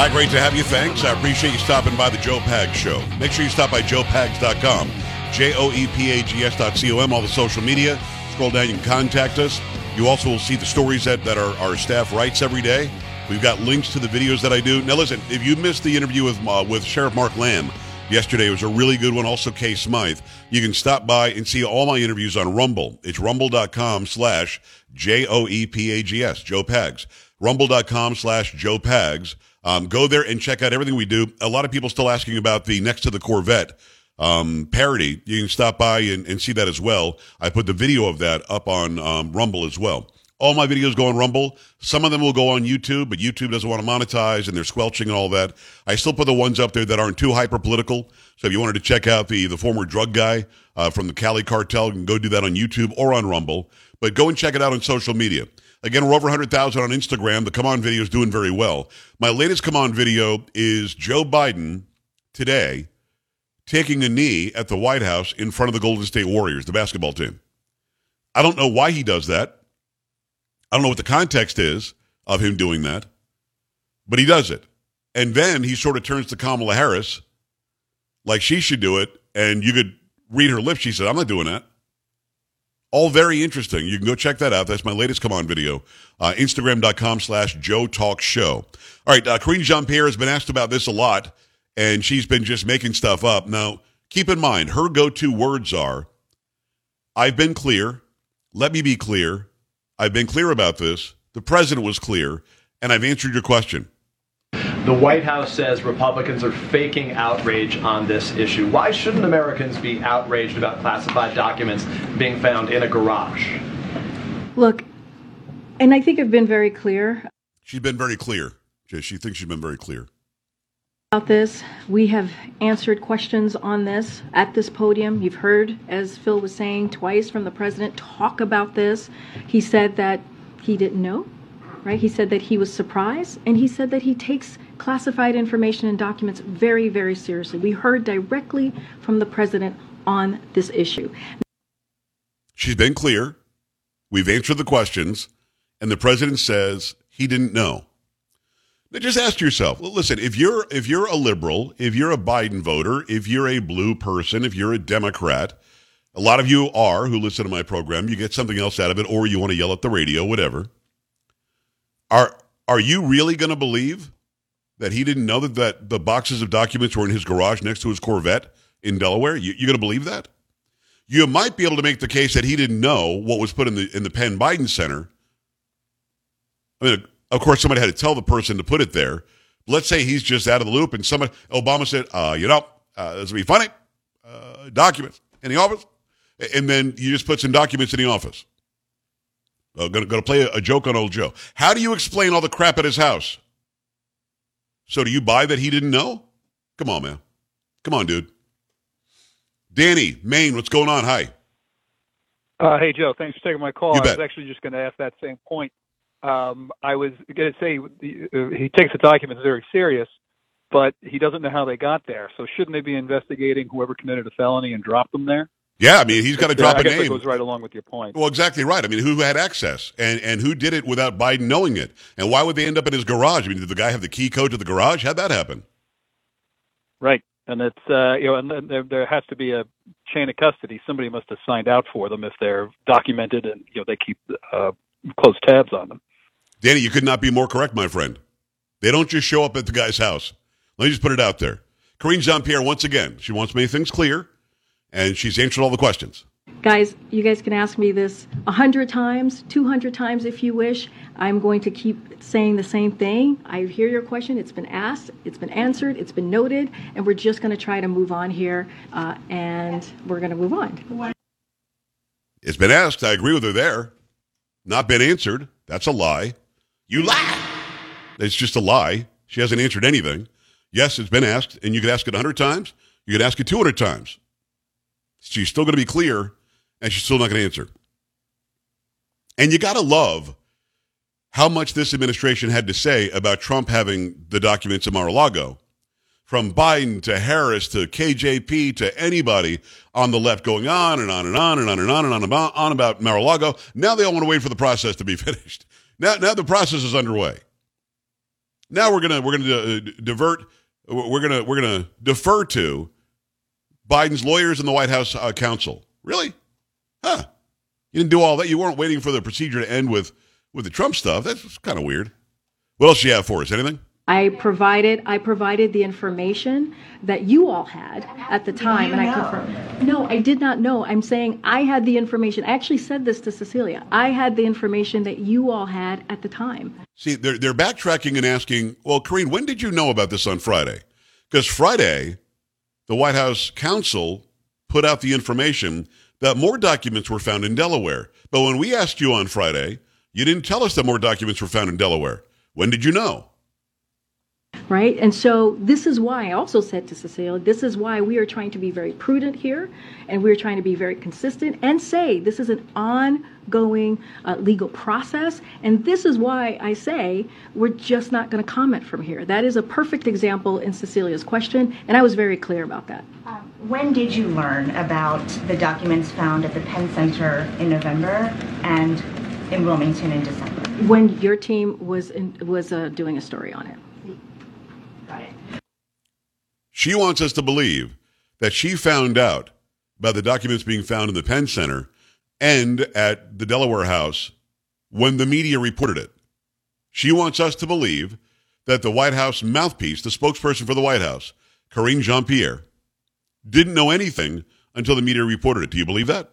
Hi, great to have you. Thanks. I appreciate you stopping by the Joe Pags Show. Make sure you stop by joepags.com, J O E P A G S dot C O M, all the social media. Scroll down, you can contact us. You also will see the stories that, that our, our staff writes every day. We've got links to the videos that I do. Now, listen, if you missed the interview with, uh, with Sheriff Mark Lamb yesterday, it was a really good one. Also, Kay Smythe. You can stop by and see all my interviews on Rumble. It's rumble.com slash J O E P A G S, Joe Pags. Rumble.com slash Joe Pags. Um, go there and check out everything we do. A lot of people still asking about the next to the Corvette um, parody. You can stop by and, and, see that as well. I put the video of that up on um, Rumble as well. All my videos go on Rumble. Some of them will go on YouTube, but YouTube doesn't want to monetize and they're squelching and all that. I still put the ones up there that aren't too hyper political. So if you wanted to check out the the former drug guy uh, from the Cali cartel, you can go do that on YouTube or on Rumble. But go and check it out on social media. Again, we're over 100,000 on Instagram. The Come On video is doing very well. My latest Come On video is Joe Biden today taking a knee at the White House in front of the Golden State Warriors, the basketball team. I don't know why he does that. I don't know what the context is of him doing that, but he does it. And then he sort of turns to Kamala Harris like she should do it. And you could read her lips. She said, I'm not doing that. All very interesting. You can go check that out. That's my latest come on video. Uh, Instagram.com slash Joe Talk Show. All right. Uh, Karine Jean Pierre has been asked about this a lot, and she's been just making stuff up. Now, keep in mind, her go to words are I've been clear. Let me be clear. I've been clear about this. The president was clear, and I've answered your question. The White House says Republicans are faking outrage on this issue. Why shouldn't Americans be outraged about classified documents being found in a garage? Look, and I think I've been very clear. She's been very clear. She thinks she's been very clear. About this, we have answered questions on this at this podium. You've heard, as Phil was saying, twice from the president talk about this. He said that he didn't know, right? He said that he was surprised, and he said that he takes classified information and documents very, very seriously. We heard directly from the president on this issue. She's been clear. We've answered the questions, and the president says he didn't know. Now just ask yourself. Listen, if you're if you're a liberal, if you're a Biden voter, if you're a blue person, if you're a Democrat, a lot of you are who listen to my program. You get something else out of it, or you want to yell at the radio, whatever. Are are you really going to believe that he didn't know that, that the boxes of documents were in his garage next to his Corvette in Delaware? You, you going to believe that? You might be able to make the case that he didn't know what was put in the in the Penn Biden Center. I mean, of course, somebody had to tell the person to put it there. Let's say he's just out of the loop, and somebody Obama said, uh, "You know, uh, this would be funny. Uh, documents in the office," and then you just put some documents in the office. Uh, gonna, gonna play a joke on old Joe. How do you explain all the crap at his house? So do you buy that he didn't know? Come on, man. Come on, dude. Danny, Maine, what's going on? Hi. Uh, hey, Joe. Thanks for taking my call. I was actually just going to ask that same point. Um, I was going to say he takes the documents very serious, but he doesn't know how they got there. So shouldn't they be investigating whoever committed a felony and drop them there? Yeah, I mean, he's got to drop I a guess name. That goes right along with your point. Well, exactly right. I mean, who had access and and who did it without Biden knowing it? And why would they end up in his garage? I mean, did the guy have the key code to the garage? How'd that happen? Right, and it's uh, you know, and there, there has to be a chain of custody. Somebody must have signed out for them if they're documented, and you know they keep uh, close tabs on them. Danny, you could not be more correct, my friend. They don't just show up at the guy's house. Let me just put it out there. Karine Jean Pierre, once again, she wants many things clear, and she's answered all the questions. Guys, you guys can ask me this a hundred times, two hundred times if you wish. I'm going to keep saying the same thing. I hear your question. It's been asked, it's been answered, it's been noted, and we're just going to try to move on here, uh, and we're going to move on. It's been asked. I agree with her there. Not been answered. That's a lie. You lie. It's just a lie. She hasn't answered anything. Yes, it's been asked, and you could ask it 100 times. You could ask it 200 times. She's still going to be clear, and she's still not going to answer. And you got to love how much this administration had to say about Trump having the documents in Mar-a-Lago. From Biden to Harris to KJP to anybody on the left going on and on and on and on and on and on about, on about Mar-a-Lago. Now they all want to wait for the process to be finished. Now, now the process is underway. Now we're gonna we're gonna uh, divert. We're gonna we're gonna defer to Biden's lawyers and the White House uh, counsel. Really? Huh? You didn't do all that. You weren't waiting for the procedure to end with with the Trump stuff. That's kind of weird. What else you have for us? Anything? I provided I provided the information that you all had at the time, and I confirmed. No, I did not know. I'm saying I had the information. I actually said this to Cecilia. I had the information that you all had at the time. See, they're they're backtracking and asking, well, Karine, when did you know about this on Friday? Because Friday, the White House counsel put out the information that more documents were found in Delaware. But when we asked you on Friday, you didn't tell us that more documents were found in Delaware. When did you know? Right? And so this is why I also said to Cecilia, this is why we are trying to be very prudent here, and we're trying to be very consistent and say this is an ongoing uh, legal process, and this is why I say we're just not going to comment from here. That is a perfect example in Cecilia's question, and I was very clear about that. Um, when did you learn about the documents found at the Penn Center in November and in Wilmington in December? When your team was in, was uh, doing a story on it. She wants us to believe that she found out about the documents being found in the Penn Center and at the Delaware House when the media reported it. She wants us to believe that the White House mouthpiece, the spokesperson for the White House, Karine Jean Pierre, didn't know anything until the media reported it. Do you believe that?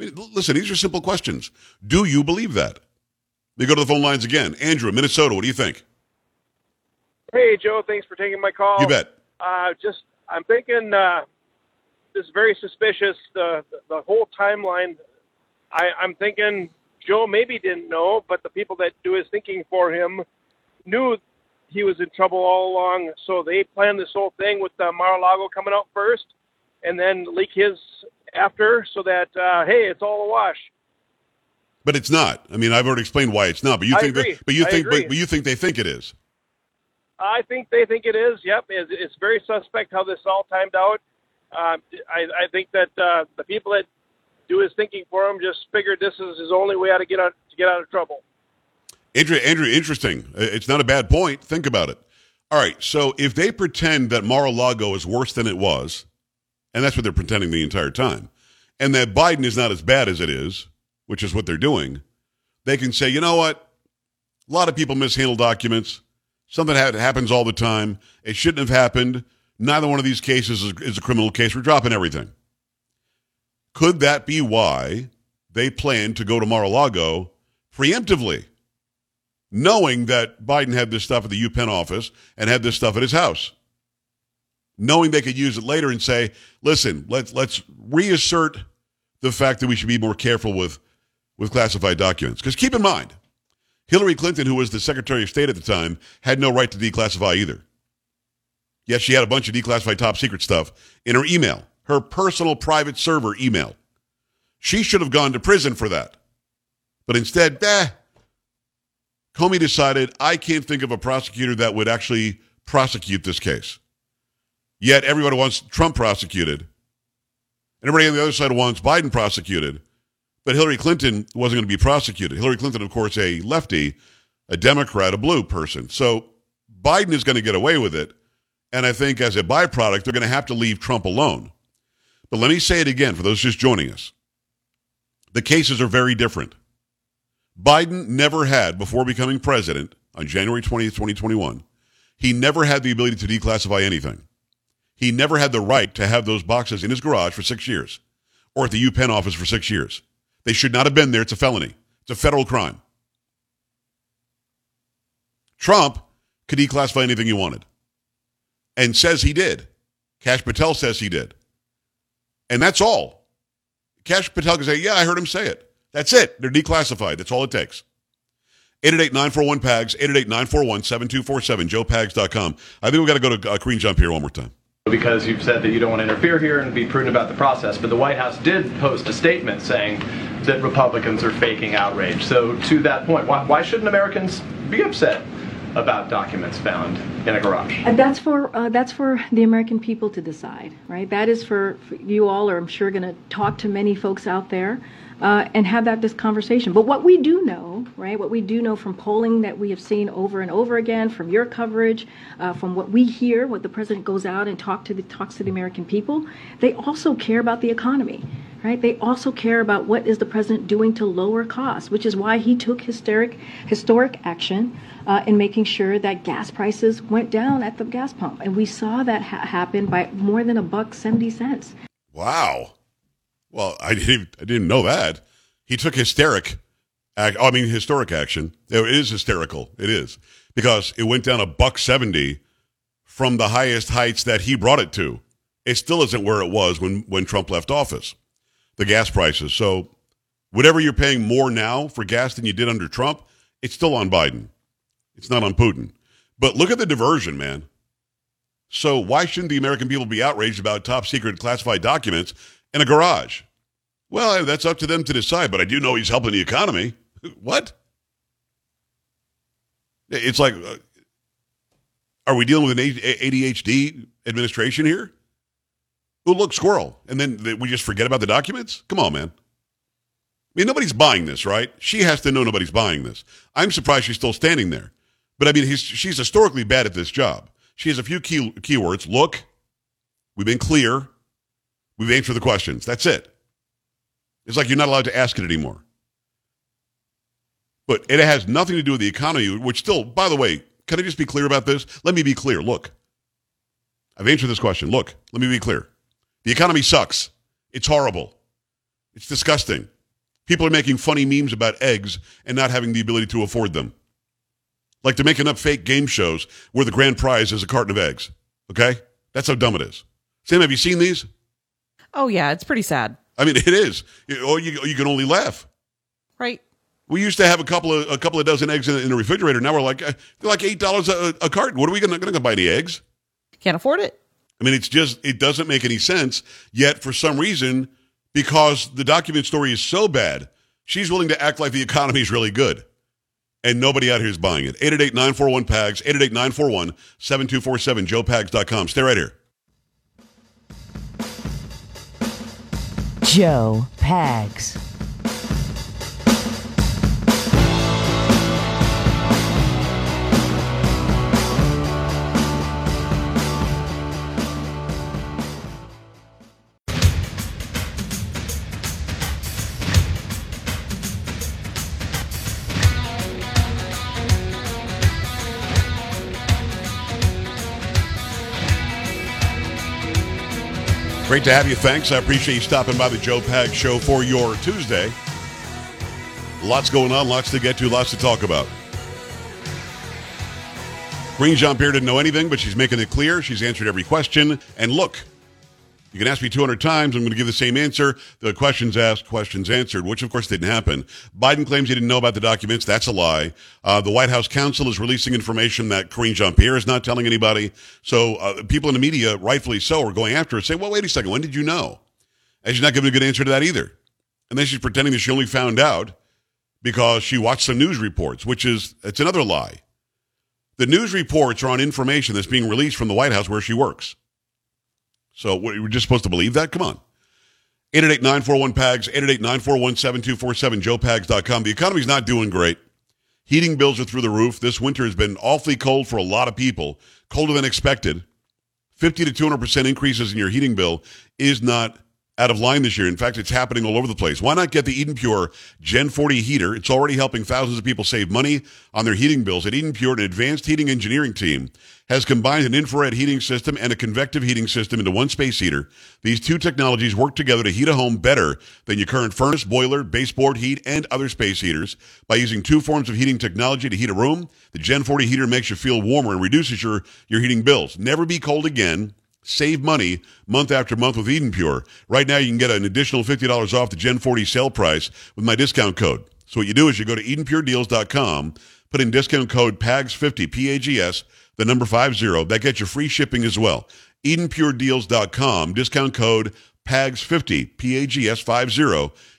I mean, listen, these are simple questions. Do you believe that? They go to the phone lines again. Andrew, Minnesota, what do you think? Hey, Joe, thanks for taking my call. You bet. Uh, just, I'm thinking uh, this is very suspicious. The, the the whole timeline. I, I'm thinking Joe maybe didn't know, but the people that do his thinking for him knew he was in trouble all along. So they planned this whole thing with uh, Mar-a-Lago coming out first, and then leak his after, so that uh, hey, it's all a wash. But it's not. I mean, I've already explained why it's not. But you I think that, but you I think, but, but you think they think it is. I think they think it is. Yep, it's, it's very suspect how this all timed out. Uh, I, I think that uh, the people that do his thinking for him just figured this is his only way out to get out to get out of trouble. Andrew, Andrew, interesting. It's not a bad point. Think about it. All right, so if they pretend that Mar-a-Lago is worse than it was, and that's what they're pretending the entire time, and that Biden is not as bad as it is, which is what they're doing, they can say, you know what? A lot of people mishandle documents. Something ha- happens all the time. It shouldn't have happened. Neither one of these cases is, is a criminal case. We're dropping everything. Could that be why they plan to go to Mar-a-Lago preemptively? knowing that Biden had this stuff at the UPenn office and had this stuff at his house, knowing they could use it later and say, "Listen, let's let's reassert the fact that we should be more careful with with classified documents." Because keep in mind, Hillary Clinton, who was the Secretary of State at the time, had no right to declassify either. Yes, she had a bunch of declassified top secret stuff in her email, her personal private server email. She should have gone to prison for that. But instead, eh, Comey decided, I can't think of a prosecutor that would actually prosecute this case. Yet everybody wants Trump prosecuted. Everybody on the other side wants Biden prosecuted. But Hillary Clinton wasn't going to be prosecuted. Hillary Clinton, of course, a lefty, a Democrat, a blue person. So Biden is going to get away with it. And I think as a byproduct, they're going to have to leave Trump alone. But let me say it again for those just joining us. The cases are very different. Biden never had, before becoming president on January 20th, 2021, he never had the ability to declassify anything. He never had the right to have those boxes in his garage for six years or at the UPenn office for six years. They should not have been there. It's a felony, it's a federal crime. Trump could declassify anything he wanted and says he did. Kash Patel says he did. And that's all. Kash Patel can say, Yeah, I heard him say it. That's it. They're declassified. That's all it takes. 888-941-PAGS, 888-941-7247, joepags.com. I think we've got to go to uh, Green Jump here one more time. because you've said that you don't want to interfere here and be prudent about the process. But the White House did post a statement saying that Republicans are faking outrage. So to that point, why, why shouldn't Americans be upset about documents found in a garage? And that's for uh, that's for the American people to decide, right? That is for, for you all. Are I'm sure going to talk to many folks out there. Uh, and have that this conversation. But what we do know, right, what we do know from polling that we have seen over and over again, from your coverage, uh, from what we hear, what the president goes out and talk to the, talks to the American people, they also care about the economy. Right? They also care about what is the president doing to lower costs, which is why he took historic historic action uh, in making sure that gas prices went down at the gas pump, and we saw that ha- happen by more than a buck seventy cents. Wow. Well, I didn't, I didn't know that. He took hysteric, act, I mean, historic action. It is hysterical. It is because it went down a buck 70 from the highest heights that he brought it to. It still isn't where it was when, when Trump left office, the gas prices. So, whatever you're paying more now for gas than you did under Trump, it's still on Biden. It's not on Putin. But look at the diversion, man. So, why shouldn't the American people be outraged about top secret classified documents in a garage. Well, that's up to them to decide, but I do know he's helping the economy. what? It's like, uh, are we dealing with an ADHD administration here? Oh, look, squirrel. And then we just forget about the documents? Come on, man. I mean, nobody's buying this, right? She has to know nobody's buying this. I'm surprised she's still standing there. But I mean, she's historically bad at this job. She has a few key keywords. Look, we've been clear. We've answered the questions. That's it. It's like you're not allowed to ask it anymore. But it has nothing to do with the economy, which still, by the way, can I just be clear about this? Let me be clear. Look, I've answered this question. Look, let me be clear. The economy sucks. It's horrible. It's disgusting. People are making funny memes about eggs and not having the ability to afford them. Like they're making up fake game shows where the grand prize is a carton of eggs. Okay? That's how dumb it is. Sam, have you seen these? Oh yeah, it's pretty sad. I mean, it is. Or you, you can only laugh. Right. We used to have a couple of a couple of dozen eggs in, in the refrigerator. Now we're like uh, they're like eight dollars a, a carton. What are we going to buy any eggs? Can't afford it. I mean, it's just it doesn't make any sense. Yet for some reason, because the document story is so bad, she's willing to act like the economy is really good. And nobody out here is buying it. 888-941-PAGS, 888-941-7247, joepags.com. Stay right here. Joe Pags. Great to have you. Thanks. I appreciate you stopping by the Joe Pag Show for your Tuesday. Lots going on, lots to get to, lots to talk about. Karine Jean Pierre didn't know anything, but she's making it clear. She's answered every question. And look, you can ask me 200 times. I'm going to give the same answer. The questions asked, questions answered, which of course didn't happen. Biden claims he didn't know about the documents. That's a lie. Uh, the White House counsel is releasing information that Karine Jean Pierre is not telling anybody. So uh, people in the media, rightfully so, are going after her, saying, well, wait a second. When did you know? And she's not giving a good answer to that either. And then she's pretending that she only found out because she watched some news reports, which is, it's another lie. The news reports are on information that's being released from the White House where she works. So we're just supposed to believe that? Come on. 888-941-PAGS, 888-941-7247, joepags.com. The economy's not doing great. Heating bills are through the roof. This winter has been awfully cold for a lot of people, colder than expected. 50 to 200% increases in your heating bill is not out of line this year. In fact, it's happening all over the place. Why not get the Eden Pure Gen 40 heater? It's already helping thousands of people save money on their heating bills. At Eden Pure, an advanced heating engineering team has combined an infrared heating system and a convective heating system into one space heater. These two technologies work together to heat a home better than your current furnace, boiler, baseboard heat, and other space heaters. By using two forms of heating technology to heat a room, the Gen 40 heater makes you feel warmer and reduces your, your heating bills. Never be cold again. Save money month after month with Eden Pure. Right now, you can get an additional $50 off the Gen 40 sale price with my discount code. So what you do is you go to EdenPureDeals.com, put in discount code PAGS50, P-A-G-S, the number 50. That gets you free shipping as well. EdenPureDeals.com, discount code PAGS50, P-A-G-S 50.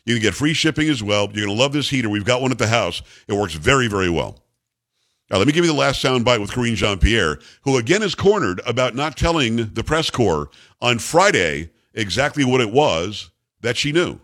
You can get free shipping as well. You're going to love this heater. We've got one at the house. It works very, very well. Now, let me give you the last soundbite with Karine Jean Pierre, who again is cornered about not telling the press corps on Friday exactly what it was that she knew.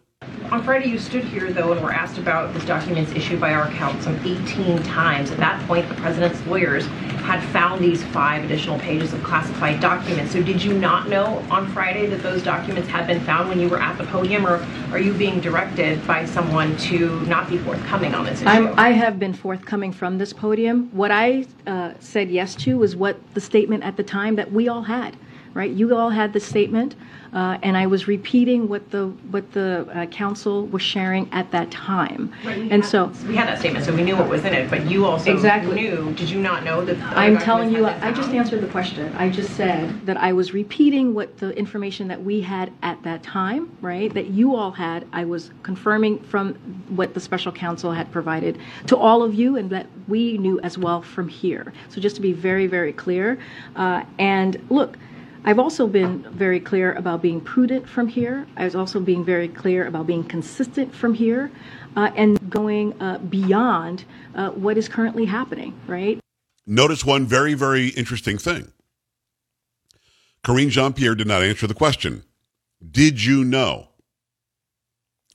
On Friday, you stood here, though, and were asked about the documents issued by our account some 18 times. At that point, the president's lawyers had found these five additional pages of classified documents. So, did you not know on Friday that those documents had been found when you were at the podium, or are you being directed by someone to not be forthcoming on this issue? I'm, I have been forthcoming from this podium. What I uh, said yes to was what the statement at the time that we all had, right? You all had the statement, uh, and I was repeating what the what the uh, counsel was sharing at that time. Right, and had- so we had that statement, so we knew what was in it. But you also Exactly. knew. Did you not know that? I'm telling you, I just answered the question. I just said that I was repeating what the information that we had at that time, right? That you all had. I was confirming from what the special counsel had provided to all of you and that we knew as well from here. So just to be very, very clear. Uh, and look, I've also been very clear about being prudent from here. I was also being very clear about being consistent from here uh, and going uh, beyond uh, what is currently happening, right? Notice one very, very interesting thing. Karine Jean Pierre did not answer the question. Did you know?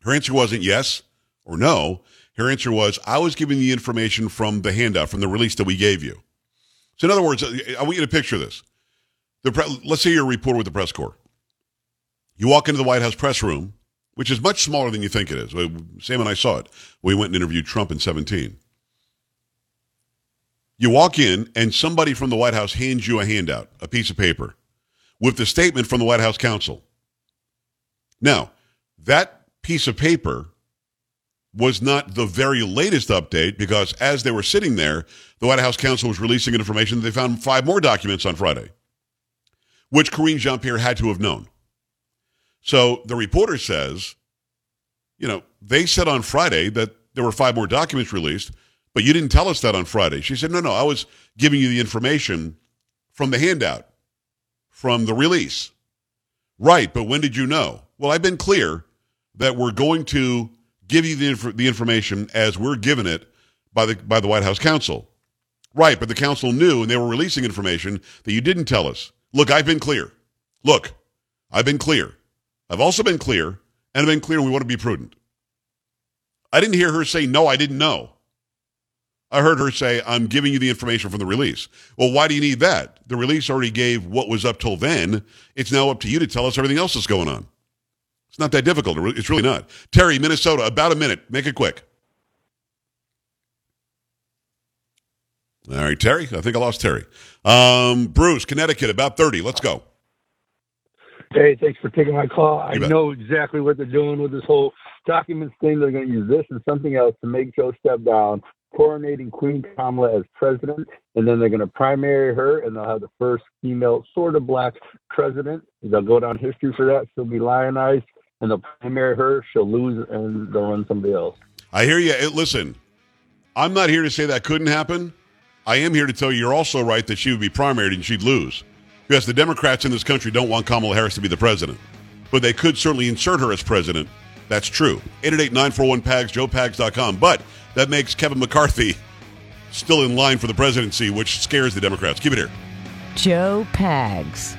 Her answer wasn't yes or no. Her answer was, I was giving the information from the handout, from the release that we gave you. So, in other words, I want you to picture this. The pre- let's say you're a reporter with the press corps. You walk into the White House press room, which is much smaller than you think it is. Sam and I saw it. We went and interviewed Trump in 17. You walk in, and somebody from the White House hands you a handout, a piece of paper, with the statement from the White House counsel. Now, that piece of paper was not the very latest update because as they were sitting there, the White House counsel was releasing information that they found five more documents on Friday, which Karine Jean Pierre had to have known. So the reporter says, you know, they said on Friday that there were five more documents released, but you didn't tell us that on Friday. She said, no, no, I was giving you the information from the handout, from the release. Right, but when did you know? Well, I've been clear that we're going to give you the, inf- the information as we're given it by the, by the White House counsel. Right, but the counsel knew and they were releasing information that you didn't tell us. Look, I've been clear. Look, I've been clear. I've also been clear, and I've been clear we want to be prudent. I didn't hear her say, no, I didn't know. I heard her say, I'm giving you the information from the release. Well, why do you need that? The release already gave what was up till then. It's now up to you to tell us everything else that's going on. It's not that difficult. It's really not. Terry, Minnesota, about a minute. Make it quick. All right, Terry. I think I lost Terry. Um, Bruce, Connecticut, about 30. Let's go. Hey, thanks for taking my call. I bet. know exactly what they're doing with this whole documents thing. They're going to use this and something else to make Joe step down, coronating Queen Kamala as president, and then they're going to primary her, and they'll have the first female sort of black president. They'll go down history for that. She'll be lionized, and they'll primary her. She'll lose, and they'll run somebody else. I hear you. Listen, I'm not here to say that couldn't happen. I am here to tell you you're also right that she would be primaried and she'd lose. Because the Democrats in this country don't want Kamala Harris to be the president. But they could certainly insert her as president. That's true. 888-941-PAGS, joepags.com. But that makes Kevin McCarthy still in line for the presidency, which scares the Democrats. Keep it here. Joe Pags.